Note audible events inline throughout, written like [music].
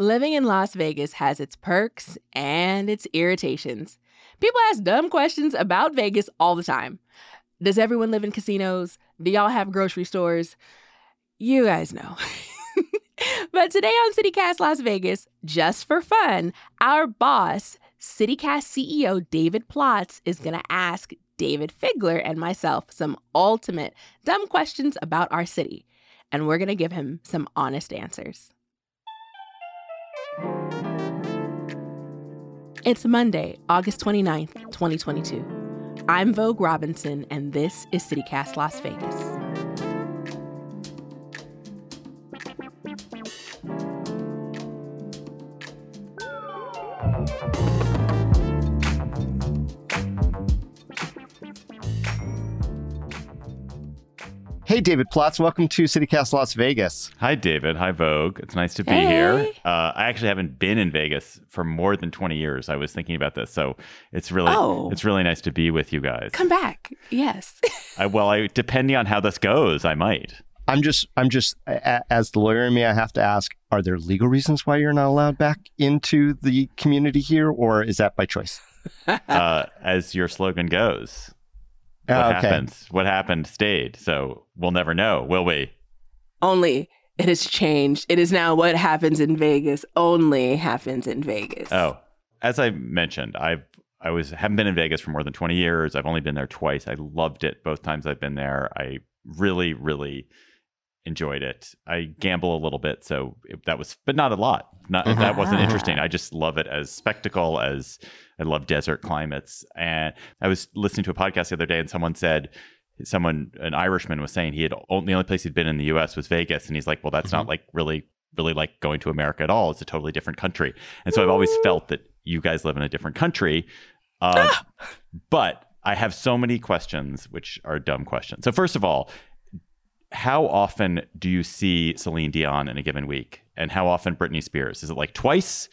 Living in Las Vegas has its perks and its irritations. People ask dumb questions about Vegas all the time. Does everyone live in casinos? Do y'all have grocery stores? You guys know. [laughs] but today on CityCast Las Vegas, just for fun, our boss, CityCast CEO David Plotz, is going to ask Dayvid Figler and myself some ultimate dumb questions about our city. And we're going to give him some honest answers. It's Monday, August 29th, 2022. I'm Vogue Robinson, and this is CityCast Las Vegas. Hey, David Plotz. Welcome to CityCast Las Vegas. Hi, David. Hi, Vogue. It's nice to be Hey. here. Uh, I actually haven't been in Vegas for more than 20 years. I was thinking about this, so it's really Oh. it's really nice to be with you guys. Come back. Yes. I, well, I depending on how this goes, I might. I'm just, I'm just, as the lawyer in me, I have to ask: Are there legal reasons why you're not allowed back into the community here, or is that by choice? [laughs] Uh, as your slogan goes, what Ah, okay. happens? What happened stayed. So we'll never know, will we? Only it has changed. It is now what happens in Vegas only happens in Vegas. Oh, as I mentioned, I've I was haven't been in Vegas for more than 20 years. I've only been there twice. I loved it both times I've been there. I really, really enjoyed it. I gamble a little bit, so it, that was, but not a lot. Not Mhm. that wasn't interesting. I just love it as spectacle. As I love desert climates. And I was listening to a podcast the other day, and someone said. Someone, an Irishman, was saying he had only the only place he'd been in the U.S. was Vegas, and he's like, "Well, that's not like really, really like going to America at all. It's a totally different country." And so I've always felt that you guys live in a different country. Uh, but I have so many questions, which are dumb questions. So, first of all, how often do you see Celine Dion in a given week? And how often Britney Spears? Is it like twice?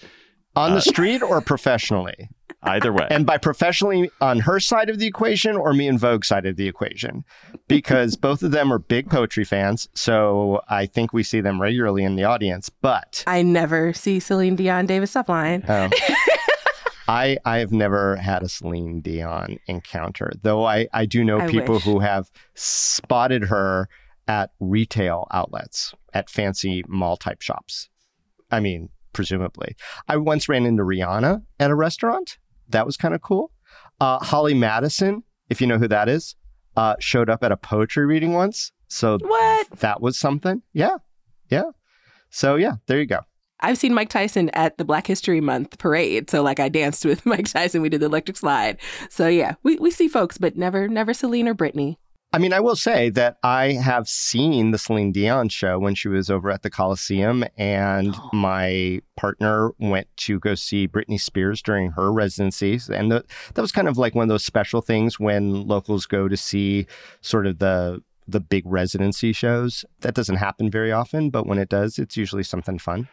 On Uh, the street or professionally? Either way. And by professionally, on her side of the equation or me and Vogue side of the equation, because [laughs] both of them are big poetry fans. So I think we see them regularly in the audience. But I never see Celine Dion Davis Upline. line. Um, [laughs] I I have never had a Celine Dion encounter, though I, I do know I people wish. who have spotted her at retail outlets, at fancy mall type shops. I mean, presumably. I once ran into Rihanna at a restaurant. That was kind of cool. Uh, Holly Madison, if you know who that is, uh, showed up at a poetry reading once. So What? that was something. Yeah. Yeah. So yeah, there you go. I've seen Mike Tyson at the Black History Month parade. So like I danced with [laughs] Mike Tyson. We did the electric slide. So yeah, we, we see folks, but never never Celine or Britney. I mean, I will say that I have seen the Celine Dion show when she was over at the Coliseum, and [gasps] my partner went to go see Britney Spears during her residencies. And the, that was kind of like one of those special things when locals go to see sort of the the big residency shows. That doesn't happen very often, but when it does, it's usually something fun.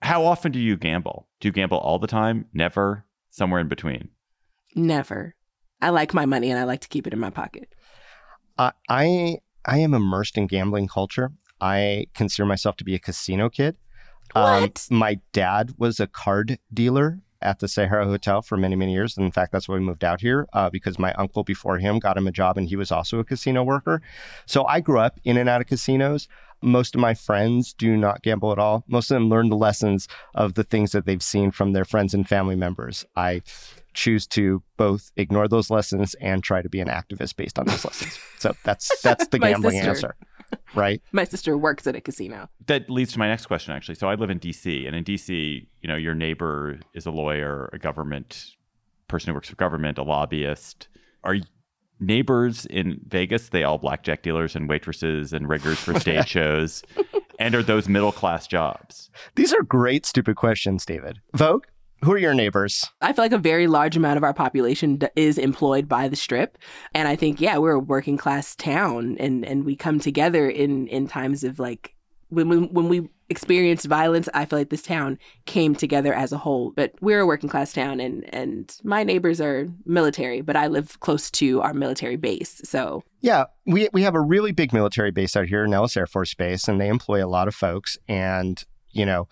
how often do you gamble? Do you gamble all the time? Never? Somewhere in between? Never. I like my money and I like to keep it in my pocket. I I am immersed in gambling culture. I consider myself to be a casino kid. Um, What? my dad was a card dealer at the Sahara Hotel for many, many years. And in fact, that's why we moved out here uh, because my uncle before him got him a job and he was also a casino worker. So I grew up in and out of casinos. Most of my friends do not gamble at all. Most of them learn the lessons of the things that they've seen from their friends and family members. I choose to both ignore those lessons and try to be an activist based on those lessons. So that's that's the [laughs] gambling sister. answer, right? [laughs] My sister works at a casino. That leads to my next question, actually. So I live in DC, and in DC, you know, your neighbor is a lawyer, a government person who works for government, a lobbyist. Are y- neighbors in Vegas? They all blackjack dealers and waitresses and riggers for [laughs] stage shows, and are those middle class jobs? These are great stupid questions, David. Vogue, who are your neighbors? I feel like a very large amount of our population d- is employed by the strip, and I think yeah, we're a working class town, and and we come together in in times of like when when, when we experienced violence, I feel like this town came together as a whole. But we're a working class town, and and my neighbors are military, but I live close to our military base, so Yeah, we we have a really big military base out here, Nellis Air Force Base, and they employ a lot of folks. And you know,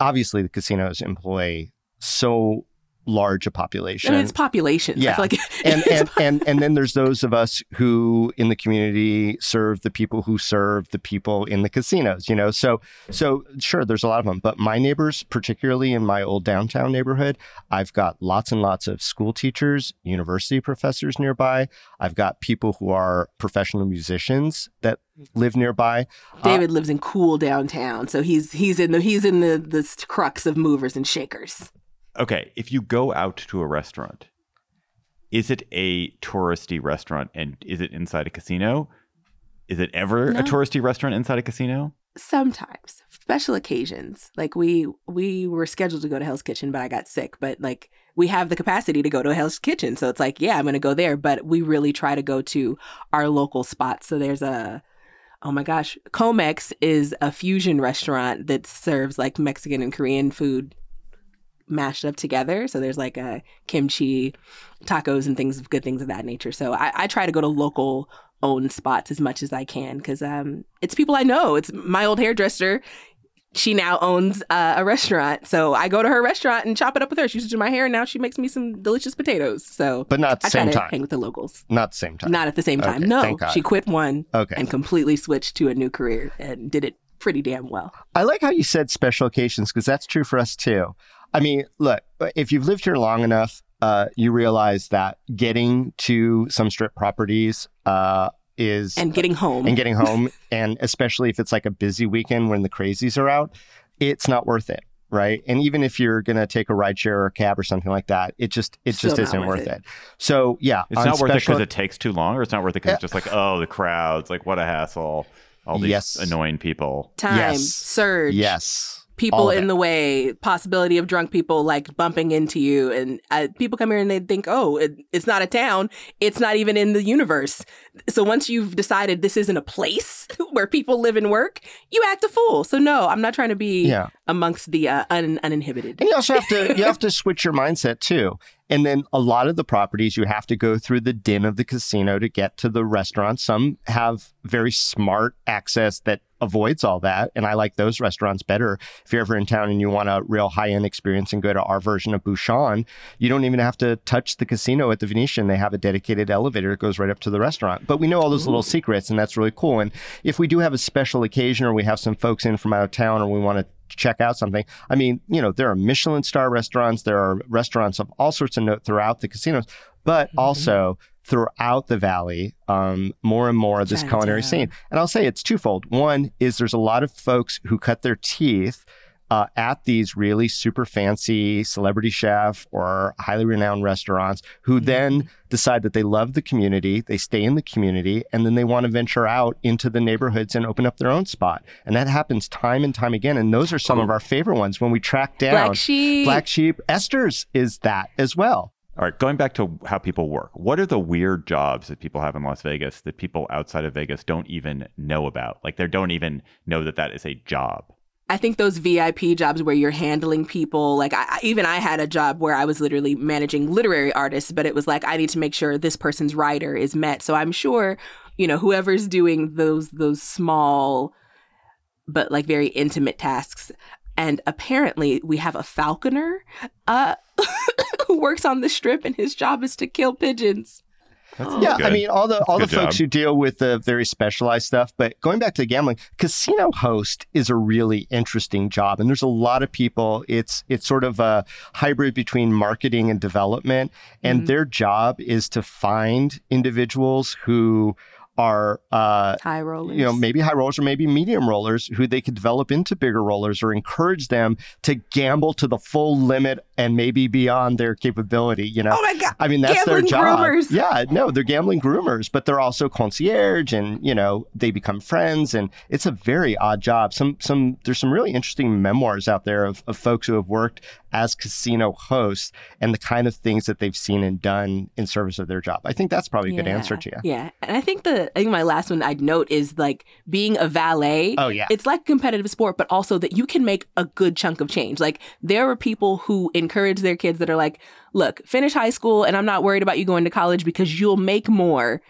obviously, the casinos employ so large a population. I mean, it's populations. I Yeah. like [laughs] and, and, and and then there's those of us who in the community serve the people who serve the people in the casinos you know so so sure there's a lot of them but my neighbors particularly in my old downtown neighborhood i've got lots and lots of school teachers university professors nearby i've got people who are professional musicians that live nearby uh, Dayvid lives in cool downtown, so he's he's in the he's in the the crux of movers and shakers. Okay, if you go out to a restaurant, is it a touristy restaurant and is it inside a casino? Is it ever No. a touristy restaurant inside a casino? Sometimes special occasions, like we we were scheduled to go to Hell's Kitchen, but I got sick. But like we have the capacity to go to Hell's Kitchen, so it's like yeah, I'm gonna go there. But we really try to go to our local spots. So there's a oh my gosh, KoMex is a fusion restaurant that serves like Mexican and Korean food mashed up together. So there's like a kimchi, tacos, and things of good things of that nature. So I, I try to go to local owned spots as much as I can because um, it's people I know. It's my old hairdresser. She now owns uh, a restaurant, so I go to her restaurant and chop it up with her. She used to do my hair, and now she makes me some delicious potatoes. So but not at the I same time hang with the locals. not the same time Not at the same time. Okay, no, she quit one okay and completely switched to a new career and did it pretty damn well. I like how you said special occasions because that's true for us too. I mean, look, if you've lived here long enough, uh, you realize that getting to some strip properties uh, is And getting home. and getting home, [laughs] and especially if it's like a busy weekend when the crazies are out, it's not worth it, right? And even if you're gonna take a ride share or a cab or something like that, it just it Still just not isn't worth worth it. it. So yeah, It's not worth it because it takes too long, or it's not worth it because it's just like, oh, the crowds, like what a hassle. All these Yes. annoying people. Time, Yes. surge, yes. People in the way, possibility of drunk people like bumping into you. And uh, people come here and they think, oh, it, it's not a town. It's not even in the universe. So once you've decided this isn't a place [laughs] where people live and work, you act a fool. So no, I'm not trying to be Yeah. amongst the uh, un- uninhibited. And you also have to [laughs] you have to switch your mindset too. And then a lot of the properties you have to go through the din of the casino to get to the restaurant. Some have very smart access that avoids all that. And I like those restaurants better. If you're ever in town and you want a real high end experience and go to our version of Bouchon, you don't even have to touch the casino at the Venetian. They have a dedicated elevator that goes right up to the restaurant. But we know all those little secrets and that's really cool. And if we do have a special occasion or we have some folks in from out of town or we want to check out something. I mean, you know, there are Michelin star restaurants, there are restaurants of all sorts of note throughout the casinos, but also throughout the valley, um, more and more of this culinary Chinatown. scene. And I'll say it's twofold. One is there's a lot of folks who cut their teeth uh, at these really super fancy celebrity chef or highly renowned restaurants who then decide that they love the community, they stay in the community, and then they want to venture out into the neighborhoods and open up their own spot. And that happens time and time again. And those are some of our favorite ones when we track down Black sheep. Black Sheep. Esther's is that as well. All right, going back to how people work. What are the weird jobs that people have in Las Vegas that people outside of Vegas don't even know about? Like they don't even know that that is a job. I think those VIP jobs where you're handling people, like I, even I had a job where I was literally managing literary artists, but it was like I need to make sure this person's writer is met. So I'm sure, you know, whoever's doing those those small but like very intimate tasks. And apparently we have a falconer uh [laughs] who works on the strip and his job is to kill pigeons. That sounds Yeah, I mean all the all the good folks job. who deal with the very specialized stuff. But going back to gambling, casino host is a really interesting job, and there's a lot of people. It's it's sort of a hybrid between marketing and development, and Mhm. their job is to find individuals who are uh, High rollers. you know, maybe high rollers or maybe medium rollers who they could develop into bigger rollers or encourage them to gamble to the full limit and maybe beyond their capability. You know, Oh my god. I mean, that's Gambling their job. groomers. Yeah, no, they're gambling groomers, but they're also concierge, and you know, they become friends, and it's a very odd job. Some, some, there's some really interesting memoirs out there of, of folks who have worked as casino hosts and the kind of things that they've seen and done in service of their job. I think that's probably a good answer to you. Yeah. And I think the I think my last one I'd note is like being a valet. Oh yeah. It's like competitive sport, but also that you can make a good chunk of change. Like there are people who encourage their kids that are like, look, finish high school and I'm not worried about you going to college because you'll make more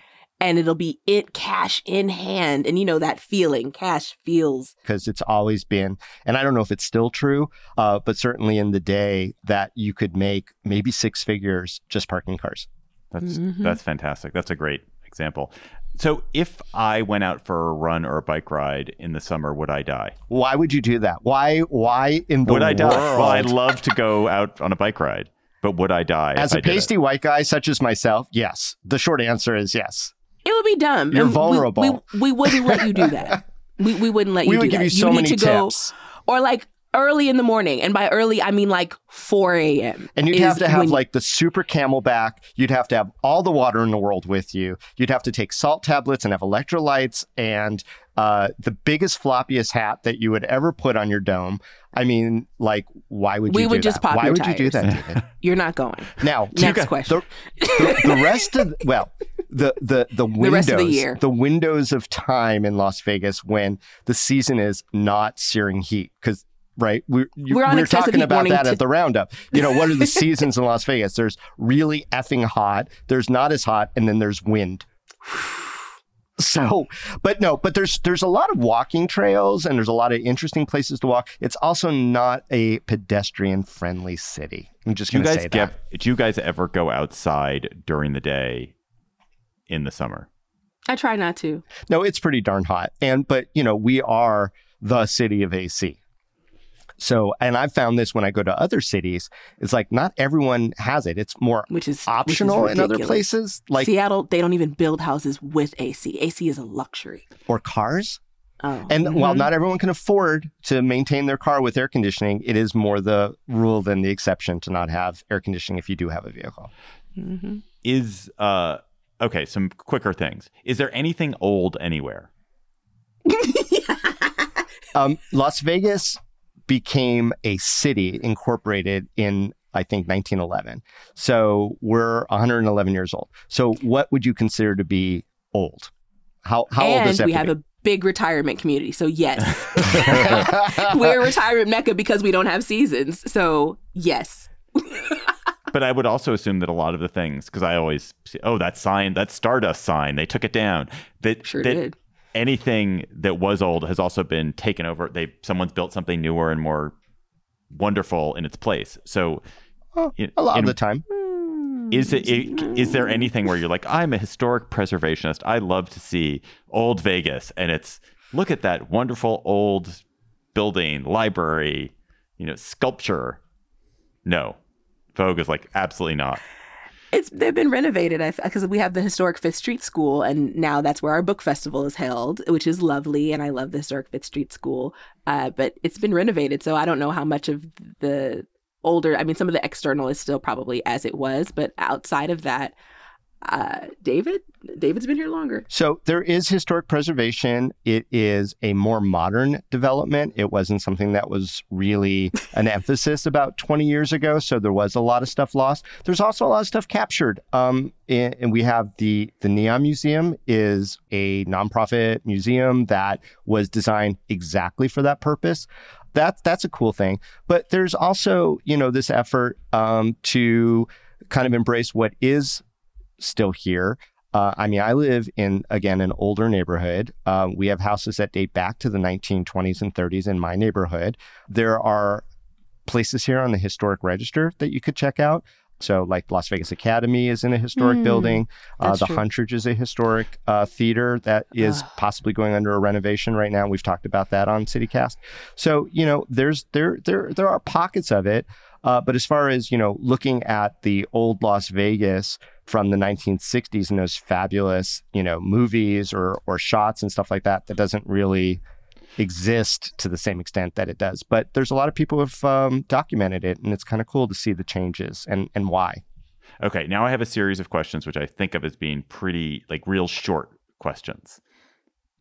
and it'll be it cash in hand. And you know that feeling cash feels. Because it's always been and i don't know if it's still true uh, but certainly in the day that you could make maybe six figures just parking cars. That's mm-hmm. that's fantastic. That's a great example. So if i went out for a run or a bike ride in the summer would i die? Why would you do that? Why why in the would i die? well i'd love to go out on a bike ride but would I die? As a pasty white guy such as myself, yes. The short answer is yes. It would be dumb. You're and vulnerable. We, we, we, wouldn't let you do that. [laughs] We, we wouldn't let you we would give that. you so you many tips. Go, or like early in the morning. And by early, I mean like 4 a.m. And you'd have to have like the super CamelBak. You'd have to have all the water in the world with you. You'd have to take salt tablets and have electrolytes and uh, the biggest, floppiest hat that you would ever put on your dome. I mean, like, why would you we do would that? just pop why your would tires. you do that, David? [laughs] You're not going. Now, next question. The, the, the, rest of well, the the the [laughs] windows, the, the, year. the windows of time in Las Vegas when the season is not searing heat because right? We're, you, we're, we're talking about that to... at the roundup. You know, what are the seasons in Las Vegas? There's really effing hot, there's not as hot, and then there's wind. [sighs] So, but no, but there's there's a lot of walking trails and there's a lot of interesting places to walk. It's also not a pedestrian friendly city. I'm just going to say get, that. Do you guys ever go outside during the day in the summer? I try not to. No, it's pretty darn hot. And but you know, we are the city of AC. So, and I've found this when I go to other cities, it's like not everyone has it. It's more which is optional which is in other places. Like Seattle, they don't even build houses with AC. AC is a luxury. Or cars. Oh, and mm-hmm. while not everyone can afford to maintain their car with air conditioning, it is more the rule than the exception to not have air conditioning if you do have a vehicle. Mm-hmm. Is uh okay? Some quicker things. Is there anything old anywhere? [laughs] um, Las Vegas became a city incorporated in I think 1911. So we're 111 years old. So what would you consider to be old? How how and old is that? we have a big retirement community. So yes, [laughs] [laughs] we're a retirement mecca because we don't have seasons. So yes. [laughs] but I would also assume that a lot of the things, because I always see, oh, that sign, that Stardust sign, they took it down. That, sure that did anything that was old has also been taken over. They someone's built something newer and more wonderful in its place. So a lot in, of the time. Mm. Is it, it is there anything where you're like I'm a historic preservationist. I love to see old Vegas and it's look at that wonderful old building, library, you know, sculpture. No. Vogue is like absolutely not. It's they've been renovated because we have the historic Fifth Street School, and now that's where our book festival is held, which is lovely, and I love the historic Fifth Street School. Uh, but it's been renovated, so I don't know how much of the older. I mean, some of the external is still probably as it was, but outside of that, uh, Dayvid, Dayvid's been here longer. So there is historic preservation. It is a more modern development. It wasn't something that was really [laughs] an emphasis about 20 years ago. So there was a lot of stuff lost. There's also a lot of stuff captured. Um, and, and we have the the Neon Museum is a nonprofit museum that was designed exactly for that purpose that's that's a cool thing. But there's also you know this effort um, to kind of embrace what is still here. Uh, I mean, I live in, again, an older neighborhood. Uh, we have houses that date back to the 1920s and 30s in my neighborhood. There are places here on the historic register that you could check out. So, like Las Vegas Academy is in a historic mm, building. Uh, the true. Huntridge is a historic uh, theater that is possibly going under a renovation right now. We've talked about that on CityCast. So, you know, there's there there there are pockets of it. Uh, but as far as you know, looking at the old Las Vegas from the 1960s and those fabulous, you know, movies or or shots and stuff like that, that doesn't really exist to the same extent that it does. But there's a lot of people who have um, documented it, and it's kind of cool to see the changes and and why. Okay, now I have a series of questions which I think of as being pretty like real short questions,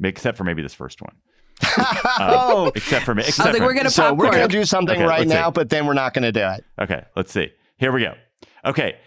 except for maybe this first one. [laughs] oh, except for me. I Except was like, we're gonna so we're gonna do something Okay, right let's see. now, but then we're not gonna do it. Okay, let's see. Here we go. Okay.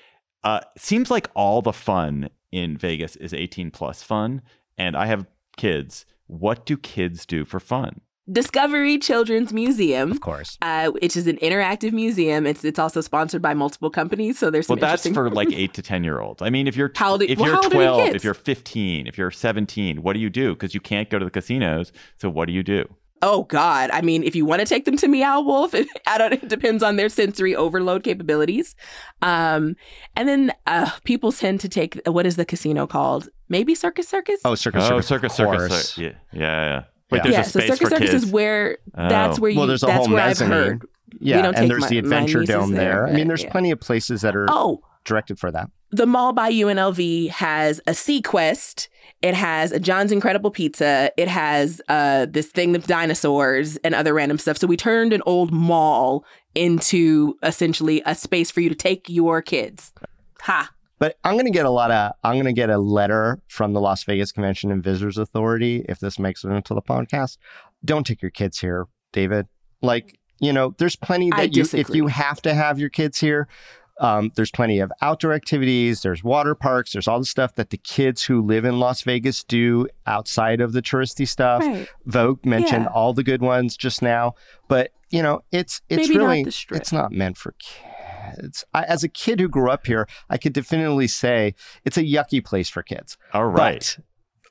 Uh, seems like all the fun in Vegas is 18 plus fun, and I have kids. What do kids do for fun? Discovery Children's Museum. Of course. Uh, which is an interactive museum. It's it's also sponsored by multiple companies, so there's Well, some that's for like [laughs] eight to ten year olds. I mean, if you're How old- if well, you're how old are your 12, kids? if you're 15, if you're 17, what do you do? Because you can't go to the casinos. So what do you do? Oh God! I mean, if you want to take them to Meow Wolf, it, [laughs] I don't. It depends on their sensory overload capabilities. Um, and then uh, people tend to take what is the casino called? Maybe Circus Circus. Oh, circus, oh, circus, circus, of circus, Yeah, yeah, yeah. Wait, Yeah. there's yeah. a So Circus for Circus kids. is where Oh. that's where you. Well, there's a that's whole where I've mezzanine. heard. Yeah, don't and there's my- the Adventure nieces Dome there, there. I mean, there's yeah. plenty of places that are Oh, directed for that. the mall by UNLV has a SeaQuest. It has a John's Incredible Pizza. It has uh, this thing with dinosaurs and other random stuff. So we turned an old mall into essentially a space for you to take your kids. Ha! But I'm going to get a lot of, I'm going to get a letter from the Las Vegas Convention and Visitors Authority if this makes it into the podcast. Don't take your kids here, David. Like, you know, there's plenty that you, if you have to have your kids here, um, there's plenty of outdoor activities, there's water parks, there's all the stuff that the kids who live in Las Vegas do outside of the touristy stuff. Right. Vogue mentioned Yeah. all the good ones just now, but you know, it's it's Maybe really Strip. it's not meant for kids. I, as a kid who grew up here, I could definitively say it's a yucky place for kids. All right. But,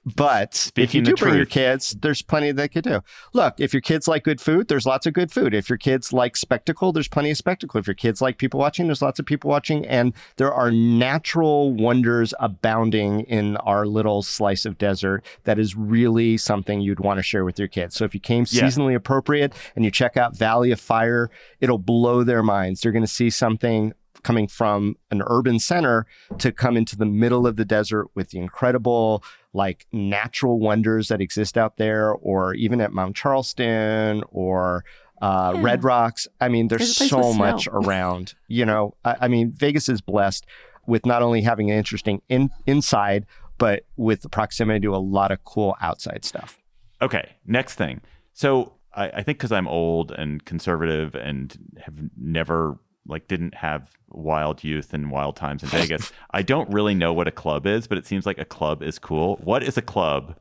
but if you do bring your kids, there's plenty they could do. Look, if your kids like good food, there's lots of good food. If your kids like spectacle, there's plenty of spectacle. If your kids like people watching, there's lots of people watching. And there are natural wonders abounding in our little slice of desert that is really something you'd want to share with your kids. So if you came Yeah. seasonally appropriate and you check out Valley of Fire, it'll blow their minds. They're going to see something coming from an urban center to come into the middle of the desert with the incredible like natural wonders that exist out there or even at Mount Charleston or uh, Yeah. Red Rocks. I mean, there's, There's so much [laughs] around. You know, I, I mean, Vegas is blessed with not only having an interesting in, inside, but with the proximity to a lot of cool outside stuff. Okay, next thing. So I, I think because I'm old and conservative and have never like didn't have wild youth and wild times in Vegas, I don't really know what a club is, but it seems like a club is cool. What is a club?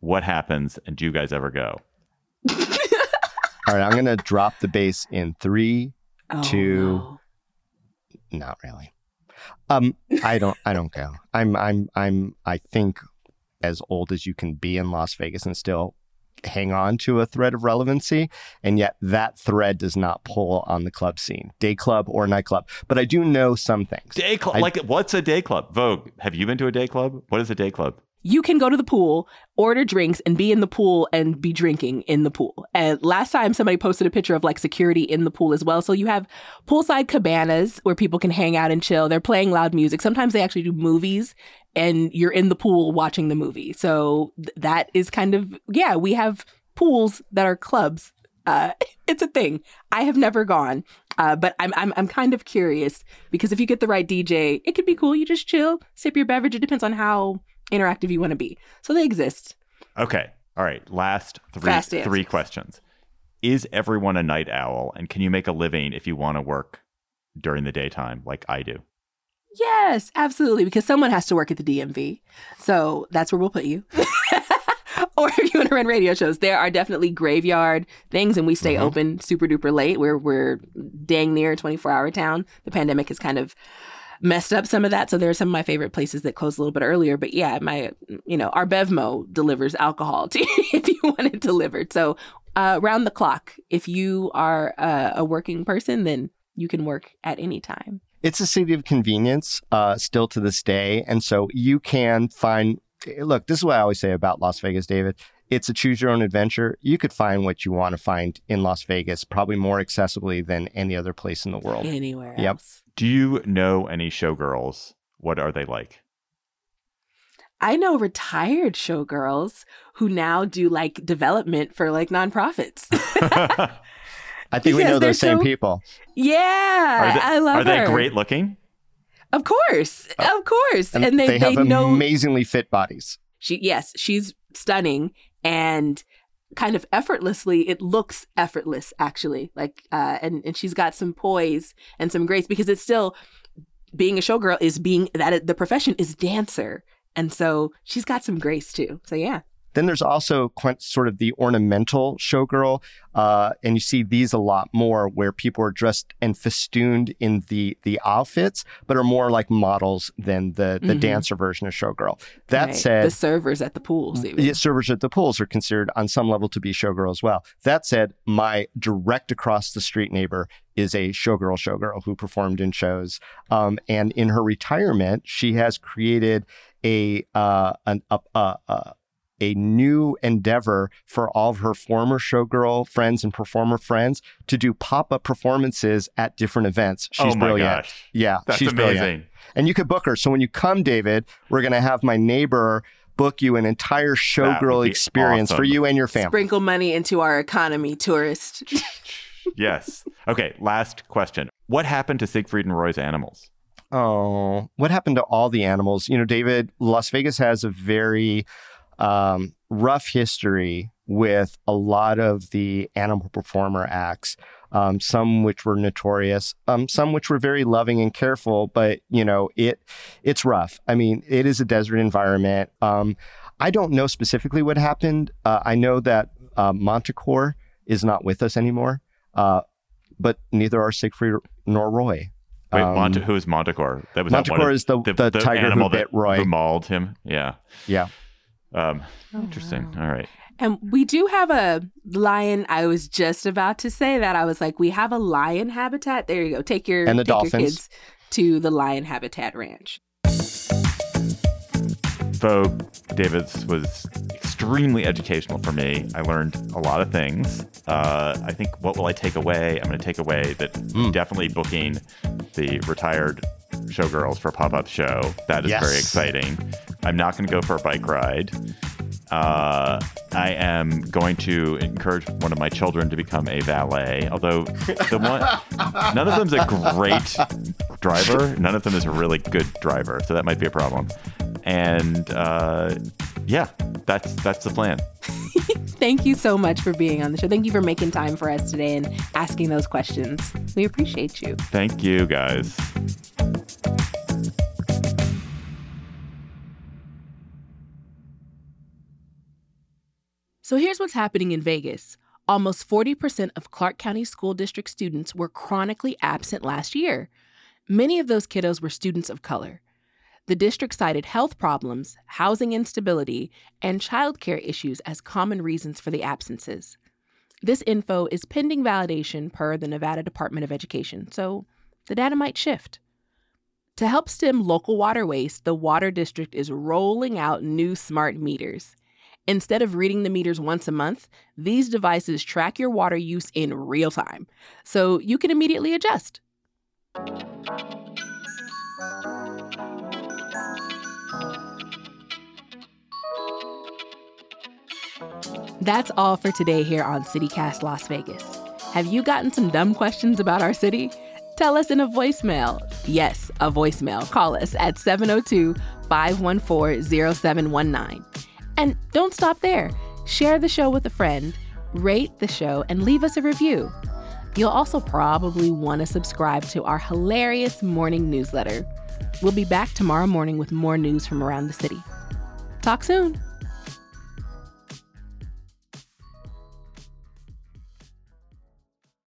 What happens? And do you guys ever go? All right, I'm going to drop the bass in three. Oh, To- no. Not really. Um, I don't. I don't go. I'm. I'm. I'm. I think as old as you can be in Las Vegas and still hang on to a thread of relevancy, and yet that thread does not pull on the club scene, day club or nightclub. But I do know some things. Day club. I- like what's a day club? Vogue. Have you been to a day club? What is a day club? you can go to the pool, order drinks, and be in the pool and be drinking in the pool. And last time somebody posted a picture of like security in the pool as well. So you have poolside cabanas where people can hang out and chill. They're playing loud music. Sometimes they actually do movies and you're in the pool watching the movie. So th- that is kind of, yeah, we have pools that are clubs. Uh, [laughs] it's a thing. I have never gone, uh, but I'm, I'm I'm kind of curious because if you get the right DJ, it could be cool. You just chill, sip your beverage. It depends on how interactive you want to be. So they exist. Okay. All right. Last three three questions. Is everyone a night owl? And can you make a living if you want to work during the daytime like I do? Yes, absolutely. Because someone has to work at the DMV. So that's where we'll put you. [laughs] or if you want to run radio shows, there are definitely graveyard things, and we stay Mhm. open super duper late. We're we're dang near a 24 hour town. The pandemic has kind of messed up some of that. So there are some of my favorite places that close a little bit earlier. But yeah, my you know, our Bevmo delivers alcohol to [laughs] if you want it delivered. So uh, round the clock. If you are uh, a working person, then you can work at any time. It's a city of convenience uh, still to this day. And so you can find, look, this is what I always say about Las Vegas, David. It's a choose your own adventure. You could find what you want to find in Las Vegas, probably more accessibly than any other place in the world. Anywhere Yep. else. Do you know any showgirls? What are they like? I know retired showgirls who now do like development for like nonprofits. [laughs] [laughs] I think we know those same so- people. yeah, are they, I love Are they great looking? Of course, of course, And, and, they they they, have know amazingly fit bodies. she. Yes, she's stunning, and kind of effortlessly it looks effortless actually like uh and and she's got some poise and some grace because it's still being a showgirl is being that the profession is dancer and so she's got some grace too so yeah then there's also quite sort of the ornamental showgirl, uh, and you see these a lot more where people are dressed and festooned in the the outfits, but are more like models than the the mm-hmm. dancer version of showgirl. That right. said, the servers at the pools, even. Yeah, servers at the pools are considered on some level to be showgirl as well. That said, my direct across the street neighbor is a showgirl showgirl who performed in shows, um, and in her retirement, she has created a uh, an, a, a, a a new endeavor for all of her former showgirl friends and performer friends to do pop-up performances at different events. Oh she's oh brilliant. Gosh. Yeah, That's she's amazing. brilliant. And you could book her. So when you come, David, we're going to have my neighbor book you an entire showgirl experience awesome. for you and your family. Sprinkle money into our economy, tourist. [laughs] yes. Okay, last question. What happened to Siegfried and Roy's animals? Oh, what happened to all the animals? You know, David, Las Vegas has a very um, rough history with a lot of the animal performer acts. Um, some which were notorious, um, some which were very loving and careful. But you know, it it's rough. I mean, it is a desert environment. Um, I don't know specifically what happened. Uh, I know that uh, Montecore is not with us anymore, uh, but neither are Siegfried nor Roy. Wait, um, Monte, who is Montecore? That was Montecore is the, the, the, the tiger who bit Roy, who mauled him. Yeah, yeah. Um, oh, interesting. Wow. All right. And we do have a lion. I was just about to say that. I was like, we have a lion habitat. There you go. Take your and the dolphins your kids to the lion habitat ranch. Vogue Davids was extremely educational for me. I learned a lot of things. Uh, I think what will I take away? I'm going to take away that mm. definitely booking the retired showgirls for a pop up show. That is yes. very exciting. I'm not going to go for a bike ride. Uh, I am going to encourage one of my children to become a valet. Although the one, none of them's a great driver. None of them is a really good driver, so that might be a problem. And uh, yeah, that's that's the plan. [laughs] Thank you so much for being on the show. Thank you for making time for us today and asking those questions. We appreciate you. Thank you, guys. So here's what's happening in Vegas. Almost 40% of Clark County School District students were chronically absent last year. Many of those kiddos were students of color. The district cited health problems, housing instability, and childcare issues as common reasons for the absences. This info is pending validation per the Nevada Department of Education, so the data might shift. To help stem local water waste, the Water District is rolling out new smart meters. Instead of reading the meters once a month, these devices track your water use in real time, so you can immediately adjust. That's all for today here on CityCast Las Vegas. Have you gotten some dumb questions about our city? Tell us in a voicemail. Yes, a voicemail. Call us at 702 514 0719. And don't stop there. Share the show with a friend, rate the show, and leave us a review. You'll also probably want to subscribe to our hilarious morning newsletter. We'll be back tomorrow morning with more news from around the city. Talk soon.